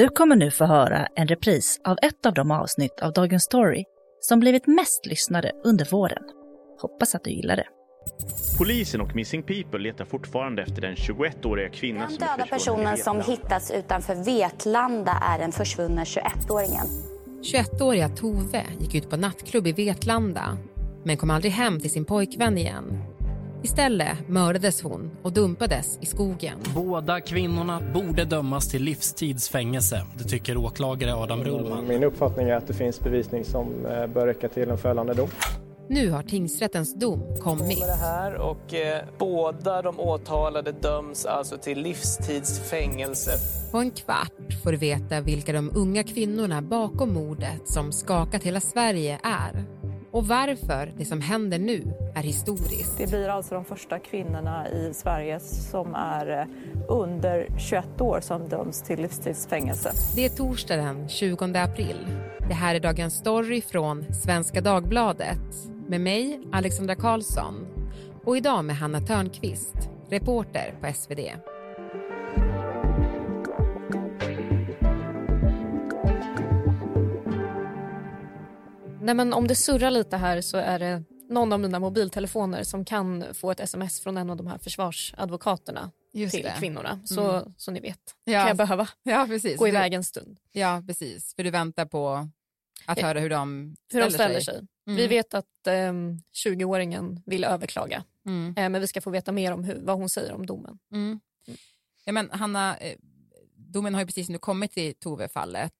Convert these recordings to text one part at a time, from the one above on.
Du kommer nu få höra en repris av ett av de avsnitt av Dagens Story som blivit mest lyssnade under våren. Hoppas att du gillar det. Polisen och Missing People letar fortfarande efter den 21-åriga kvinna Den som är döda personen som hittats utanför Vetlanda är den försvunna 21-åringen. 21-åriga Tove gick ut på nattklubb i Vetlanda men kom aldrig hem till sin pojkvän igen. Istället mördades hon och dumpades i skogen. Båda kvinnorna borde dömas till livstidsfängelse. Det tycker åklagare Adam Rullman. Min uppfattning är att det finns bevisning som eh, bör räcka till en fällande dom. Nu har tingsrättens dom kommit. det här och eh, båda de åtalade döms alltså till livstidsfängelse. På en kvart får du veta vilka de unga kvinnorna bakom mordet som skakat hela Sverige är och varför det som händer nu är historiskt. Det blir alltså de första kvinnorna i Sverige som är eh, under 21 år som döms till livstidsfängelse. Det är torsdag den 20 april. Det här är Dagens Story från Svenska Dagbladet med mig, Alexandra Karlsson och idag med Hanna Törnqvist, reporter på SvD. Nej, men om det surrar lite här så är det någon av mina mobiltelefoner som kan få ett sms från en av de här försvarsadvokaterna Just till det. kvinnorna. Så, Mm. så ni vet, Ja. kan jag behöva Ja, precis. gå iväg en stund. Ja, precis. För du väntar på att Eh, höra hur de Hur de ställer sig. Mm. Vi vet att ehm, 20-åringen vill överklaga. Mm. Eh, men vi ska få veta mer om hur, vad hon säger om domen. Mm. Ja, men Hanna, eh, domen har ju precis nu kommit i Tove-fallet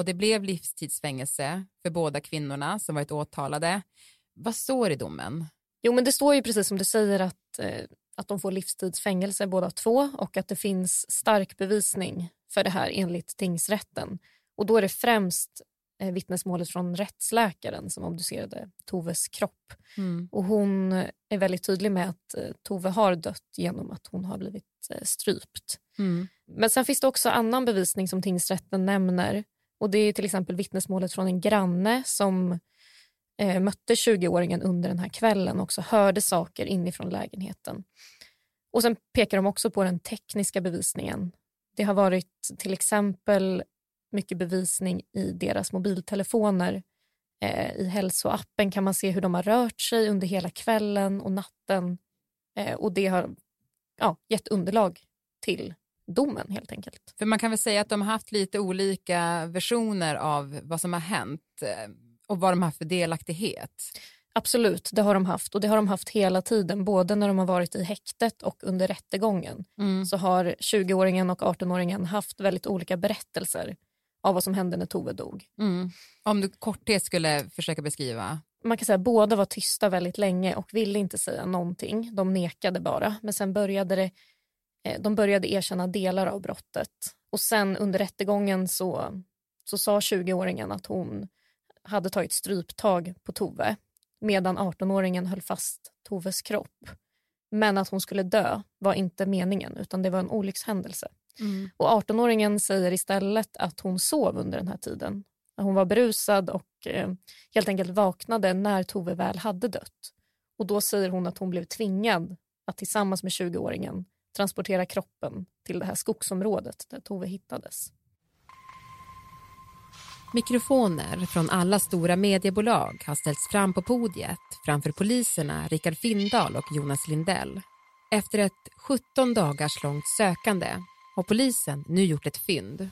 och det blev livstidsfängelse för båda kvinnorna som varit åtalade. Vad står i domen? Jo, men det står ju precis som du säger att, eh, att de får livstidsfängelse båda två och att det finns stark bevisning för det här enligt tingsrätten. Och då är det främst eh, vittnesmålet från rättsläkaren som obducerade Toves kropp. Och hon är väldigt tydlig med att eh, Tove har dött genom att hon har blivit eh, strypt. Mm. Men sen finns det också annan bevisning som tingsrätten nämner. Och Det är till exempel vittnesmålet från en granne som eh, mötte 20-åringen under den här kvällen och också hörde saker inifrån lägenheten. Och Sen pekar de också på den tekniska bevisningen. Det har varit till exempel mycket bevisning i deras mobiltelefoner. Eh, I hälsoappen kan man se hur de har rört sig under hela kvällen och natten. Eh, och Det har ja, gett underlag till domen helt enkelt. För man kan väl säga att de har haft lite olika versioner av vad som har hänt eh, och vad de har haft för delaktighet. Absolut, det har de haft. Och det har de haft hela tiden. Både när de har varit i häktet och under rättegången. Så har 20-åringen och 18-åringen haft väldigt olika berättelser av vad som hände när Tove dog. Mm. Om du korthet skulle försöka beskriva. Man kan säga att båda var tysta väldigt länge och ville inte säga någonting. De nekade bara. Men sen började det, de började erkänna delar av brottet. Och sen under rättegången så, så sa 20-åringen att hon hade tagit stryptag på Tove medan 18-åringen höll fast Toves kropp. Men att hon skulle dö var inte meningen utan det var en olyckshändelse. Och 18-åringen säger istället att hon sov under den här tiden. Hon var berusad och eh, helt enkelt vaknade när Tove väl hade dött. Och då säger hon att hon blev tvingad att tillsammans med 20-åringen transportera kroppen till det här skogsområdet där Tove hittades. Mikrofoner från alla stora mediebolag har ställts fram på podiet framför poliserna Rickard Findahl och Jonas Lindell. Efter ett 17 dagars långt sökande har polisen nu gjort ett fynd.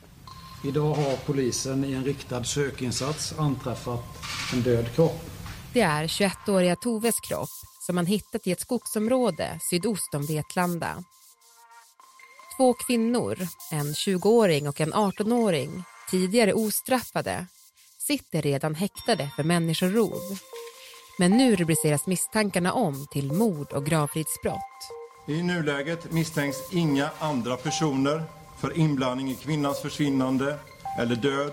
Idag har polisen i en riktad sökinsats anträffat en död kropp. Det är 21-åriga Toves kropp som man hittat i ett skogsområde sydost om Vetlanda. Två kvinnor, en 20-åring och en 18-åring, tidigare ostraffade, sitter redan häktade för människorov. Men nu rubriceras misstankarna om till mord och gravfridsbrott. I nuläget misstänks inga andra personer för inblandning i kvinnans försvinnande eller död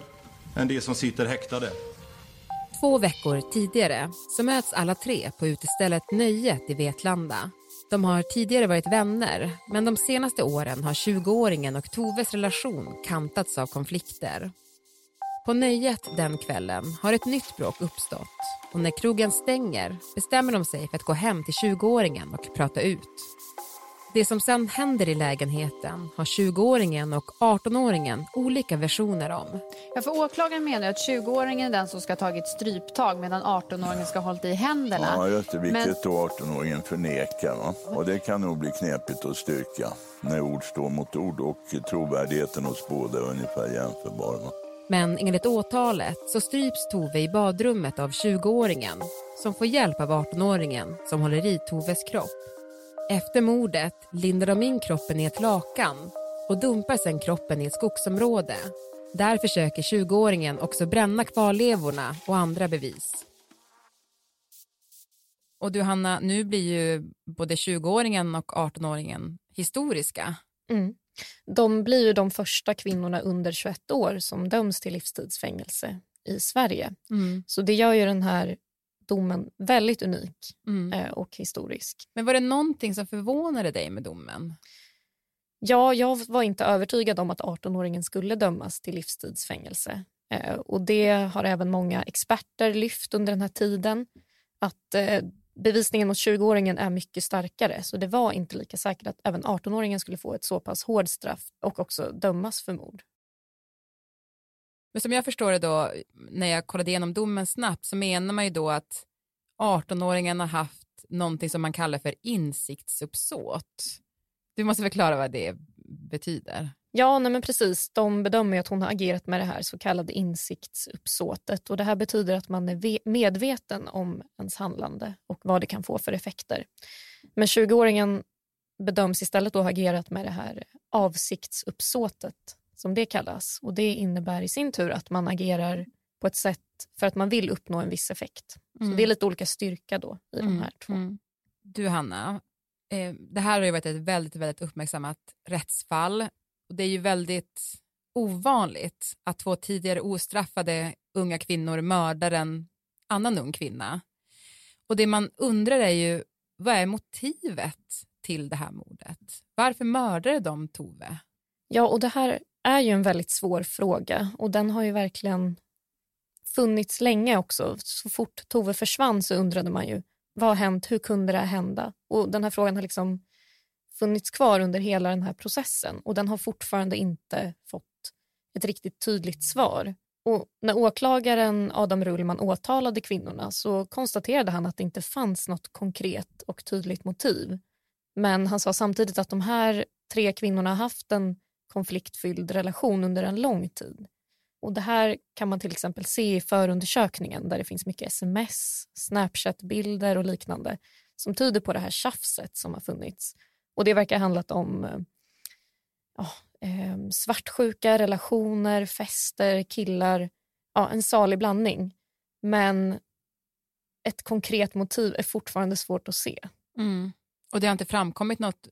än de som sitter häktade. Två veckor tidigare så möts alla tre på utestället Nöjet i Vetlanda. De har tidigare varit vänner, men de senaste åren har 20-åringen och Toves relation kantats av konflikter. På Nöjet den kvällen har ett nytt bråk uppstått och när krogen stänger bestämmer de sig för att gå hem till 20-åringen och prata ut. Det som sen händer i lägenheten har 20-åringen och 18-åringen olika versioner om. Ja, för åklagaren menar att 20-åringen är den som ska ha tagit stryptag medan 18-åringen ska ha hållit i händerna. Ja, just det, vilket Men- då 18-åringen förnekar. Va? Och det kan nog bli knepigt att styrka när ord står mot ord och trovärdigheten hos båda är ungefär jämförbar. Va? Men enligt åtalet så stryps Tove i badrummet av 20-åringen som får hjälp av 18-åringen som håller i Toves kropp. Efter mordet lindar de in kroppen i ett lakan och dumpar sen kroppen i ett skogsområde. Där försöker 20-åringen också bränna kvarlevorna och andra bevis. Och du Hanna, nu blir ju både 20-åringen och 18-åringen historiska. Mm. De blir ju de första kvinnorna under 21 år som döms till livstidsfängelse i Sverige. Mm. Så det gör ju den här domen väldigt unik Mm. eh, och historisk. Men var det någonting som förvånade dig med domen? Ja, jag var inte övertygad om att 18-åringen skulle dömas till livstidsfängelse. Eh, och det har även många experter lyft under den här tiden. Att eh, bevisningen mot 20-åringen är mycket starkare. Så det var inte lika säkert att även 18-åringen skulle få ett så pass hårt straff och också dömas för mord. Men som jag förstår det då, när jag kollade igenom domen snabbt, så menar man ju då att 18-åringen har haft någonting som man kallar för insiktsuppsåt. Du måste förklara vad det betyder. Ja, nej men precis. De bedömer ju att hon har agerat med det här så kallade insiktsuppsåtet. Och det här betyder att man är medveten om ens handlande och vad det kan få för effekter. Men 20-åringen bedöms istället då ha agerat med det här avsiktsuppsåtet som det kallas. Och det innebär i sin tur att man agerar på ett sätt för att man vill uppnå en viss effekt. Mm. Så det är lite olika styrka då i de Mm, här två. mm. Du Hanna, eh, det här har ju varit ett väldigt, väldigt uppmärksammat rättsfall. Och det är ju väldigt ovanligt att två tidigare ostraffade unga kvinnor mördar en annan ung kvinna. Och det man undrar är ju, vad är motivet till det här mordet? Varför mördade de Tove? Ja, och det här är ju en väldigt svår fråga och den har ju verkligen funnits länge också. Så fort Tove försvann så undrade man ju vad har hänt, hur kunde det här hända? Och den här frågan har liksom funnits kvar under hela den här processen och den har fortfarande inte fått ett riktigt tydligt svar. Och när åklagaren Adam Rullman åtalade kvinnorna så konstaterade han att det inte fanns något konkret och tydligt motiv. Men han sa samtidigt att de här tre kvinnorna har haft en konfliktfylld relation under en lång tid. Och Det här kan man till exempel se i förundersökningen där det finns mycket sms, Snapchat-bilder och liknande som tyder på det här tjafset som har funnits. Och Det verkar ha handlat om ja, eh, ah, ehm, svartsjuka, relationer, fester, killar. Ja, en salig blandning. Men ett konkret motiv är fortfarande svårt att se. Mm. Och det har inte framkommit något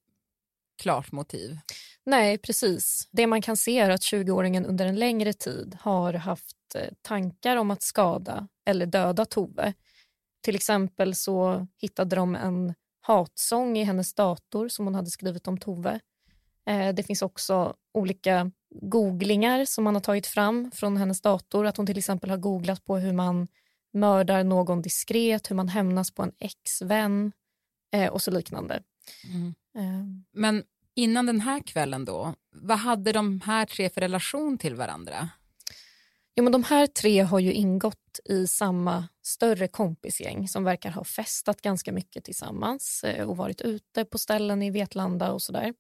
klart motiv? Nej, precis. Det man kan se är att 20-åringen under en längre tid har haft eh, tankar om att skada eller döda Tove. Till exempel så hittade de en hatsång i hennes dator som hon hade skrivit om Tove. Eh, Det finns också olika googlingar som man har tagit fram från hennes dator. Att hon till exempel har googlat på hur man mördar någon diskret, hur man hämnas på en ex-vän eh, och så liknande. Eh, Men innan den här kvällen då, vad hade de här tre för relation till varandra? Jo, men de här tre har ju ingått i samma större kompisgäng som verkar ha festat ganska mycket tillsammans eh, och varit ute på ställen i Vetlanda och sådär.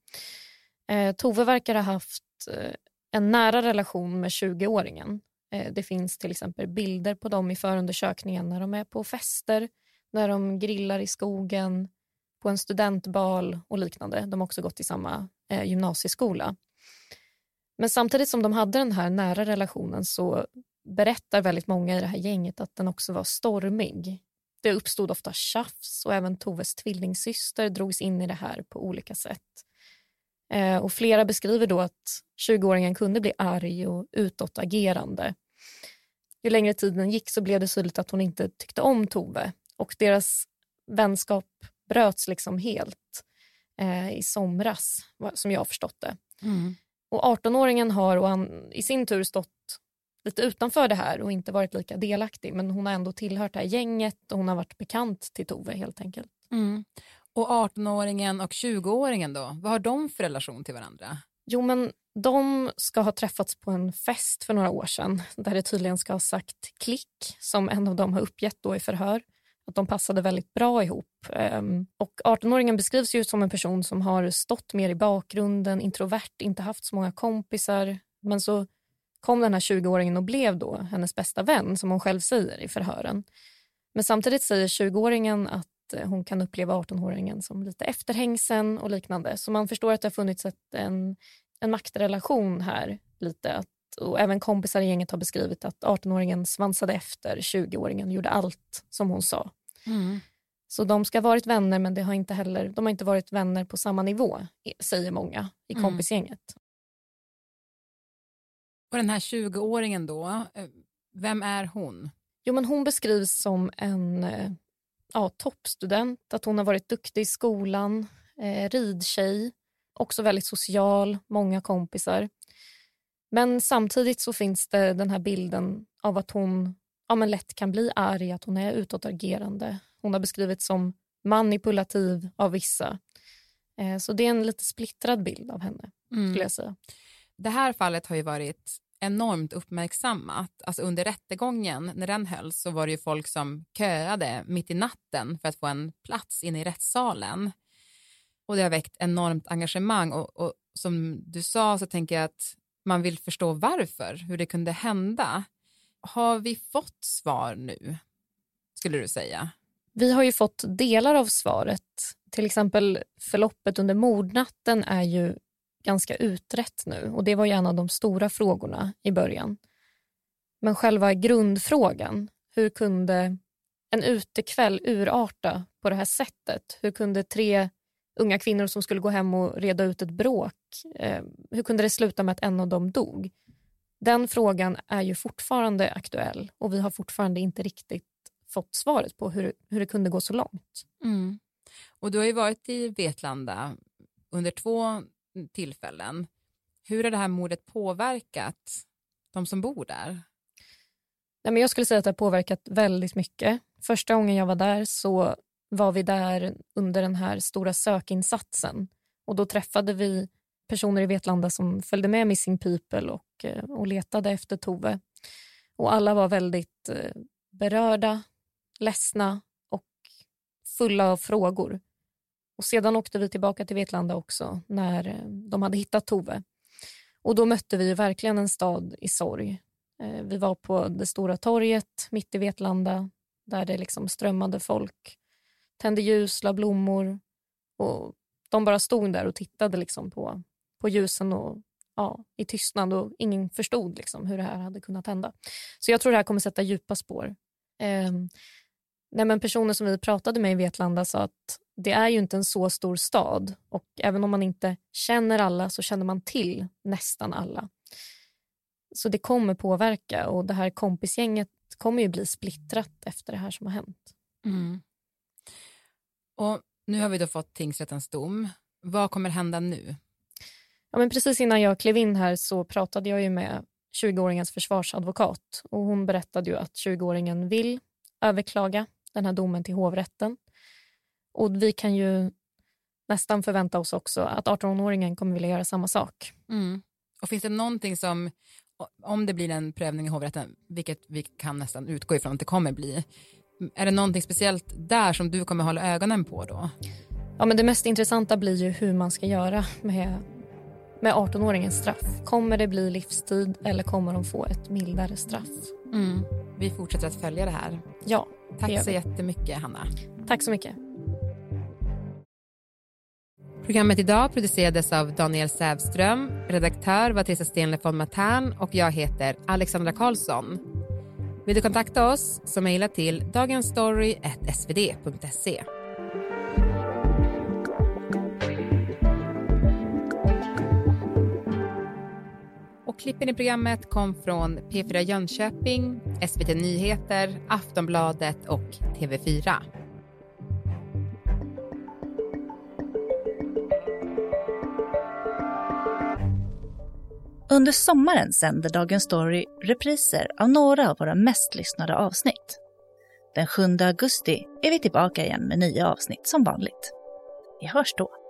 Eh, Tove verkar ha haft eh, en nära relation med 20-åringen. Det finns till exempel bilder på dem i förundersökningen när de är på fester, när de grillar i skogen, på en studentbal och liknande. De har också gått i samma eh, gymnasieskola. Men samtidigt som de hade den här nära relationen så berättar väldigt många i det här gänget att den också var stormig. Det uppstod ofta tjafs och även Toves tvillingsyster drogs in i det här på olika sätt. Eh, och flera beskriver då att 20-åringen kunde bli arg och utåtagerande. Ju längre tiden gick så blev det tydligt att hon inte tyckte om Tove och deras vänskap bröts liksom helt eh, i somras, som jag har förstått det. Och 18-åringen har och han, i sin tur stått lite utanför det här och inte varit lika delaktig men hon har ändå tillhört det här gänget och hon har varit bekant till Tove helt enkelt. Mm. Och 18-åringen och 20-åringen då, vad har de för relation till varandra? Jo, men de ska ha träffats på en fest för några år sedan där det tydligen ska ha sagt klick som en av dem har uppgett då i förhör. Att de passade väldigt bra ihop. Ehm, och 18-åringen beskrivs ju som en person som har stått mer i bakgrunden, introvert, inte haft så många kompisar. Men så kom den här 20-åringen och blev då hennes bästa vän som hon själv säger i förhören. Men samtidigt säger 20-åringen att eh, hon kan uppleva 18-åringen som lite efterhängsen och liknande. Så man förstår att det har funnits ett, en, en maktrelation här lite. Att, och även kompisar i gänget har beskrivit att 18-åringen svansade efter 20-åringen och gjorde allt som hon sa. Mm. Så de ska ha varit vänner men det har inte heller, de har inte varit vänner på samma nivå, säger många i Mm. kompisgänget. Och den här 20-åringen då, eh, vem är hon? Jo, men hon beskrivs som en eh, ja, toppstudent, att hon har varit duktig i skolan, eh, ridtjej, också väldigt social, många kompisar. Men samtidigt så finns det den här bilden av att hon ja, men lätt kan bli arg, att hon är utåtagerande. Hon har beskrivits som manipulativ av vissa. Eh, så det är en lite splittrad bild av henne, Mm. skulle jag säga. Det här fallet har ju varit enormt uppmärksammat. Alltså under rättegången, när den hölls, så var det ju folk som köade mitt i natten för att få en plats inne i rättssalen. Och det har väckt enormt engagemang och, och som du sa så tänker jag att man vill förstå varför, hur det kunde hända. Har vi fått svar nu, skulle du säga? Vi har ju fått delar av svaret. Till exempel förloppet under mordnatten är ju ganska utrett nu och det var ju en av de stora frågorna i början. Men själva grundfrågan, hur kunde en utekväll urarta på det här sättet? Hur kunde tre unga kvinnor som skulle gå hem och reda ut ett bråk, eh, hur kunde det sluta med att en av dem dog? Den frågan är ju fortfarande aktuell och vi har fortfarande inte riktigt fått svaret på hur, hur det kunde gå så långt. Mm. Och du har ju varit i Vetlanda under två tillfällen. Hur har det här mordet påverkat de som bor där? Nej, men jag skulle säga att det har påverkat väldigt mycket. Första gången jag var där så var vi där under den här stora sökinsatsen. Och Då träffade vi personer i Vetlanda som följde med Missing People och, eh, och letade efter Tove. Och Alla var väldigt eh, berörda, ledsna och fulla av frågor. Och Sedan åkte vi tillbaka till Vetlanda också när eh, de hade hittat Tove. Och Då mötte vi verkligen en stad i sorg. Vi var på det stora torget mitt i Vetlanda där det liksom strömmade folk. Tände ljus, la blommor och de bara stod där och tittade liksom på, på ljusen och ja, i tystnad och ingen förstod liksom hur det här hade kunnat hända. Så jag tror det här kommer sätta djupa spår. Eh, nej men personer som vi pratade med i Vetlanda sa att det är ju inte en så stor stad och även om man inte känner alla så känner man till nästan alla. Så det kommer påverka och det här kompisgänget kommer ju bli splittrat efter det här som har hänt. Mm. Och nu har vi då fått tingsrättens dom. Vad kommer hända nu? Ja, men precis innan jag klev in här så pratade jag ju med 20-åringens försvarsadvokat och hon berättade ju att 20-åringen vill överklaga den här domen till hovrätten. Och vi kan ju nästan förvänta oss också att 18-åringen kommer vilja göra samma sak. Mm. Och finns det någonting som, om det blir en prövning i hovrätten, vilket vi kan nästan utgå ifrån att det kommer bli, är det någonting speciellt där som du kommer hålla ögonen på då? Ja, men det mest intressanta blir ju hur man ska göra med, med 18-åringens straff. Kommer det bli livstid eller kommer de få ett mildare straff? Mm. Vi fortsätter att följa det här. Ja, det Tack så jättemycket, Hanna. Tack så mycket. Programmet idag producerades av Daniel Sävström, redaktör var Theresa Stenle von Matern och jag heter Alexandra Karlsson. Vill du kontakta oss så mejla till dagensstory.svd.se. klippen i programmet kom från P4 Jönköping, SVT Nyheter, Aftonbladet och TV4. Under sommaren sänder Dagens Story repriser av några av våra mest lyssnade avsnitt. Den 7 augusti är vi tillbaka igen med nya avsnitt som vanligt. Vi hörs då.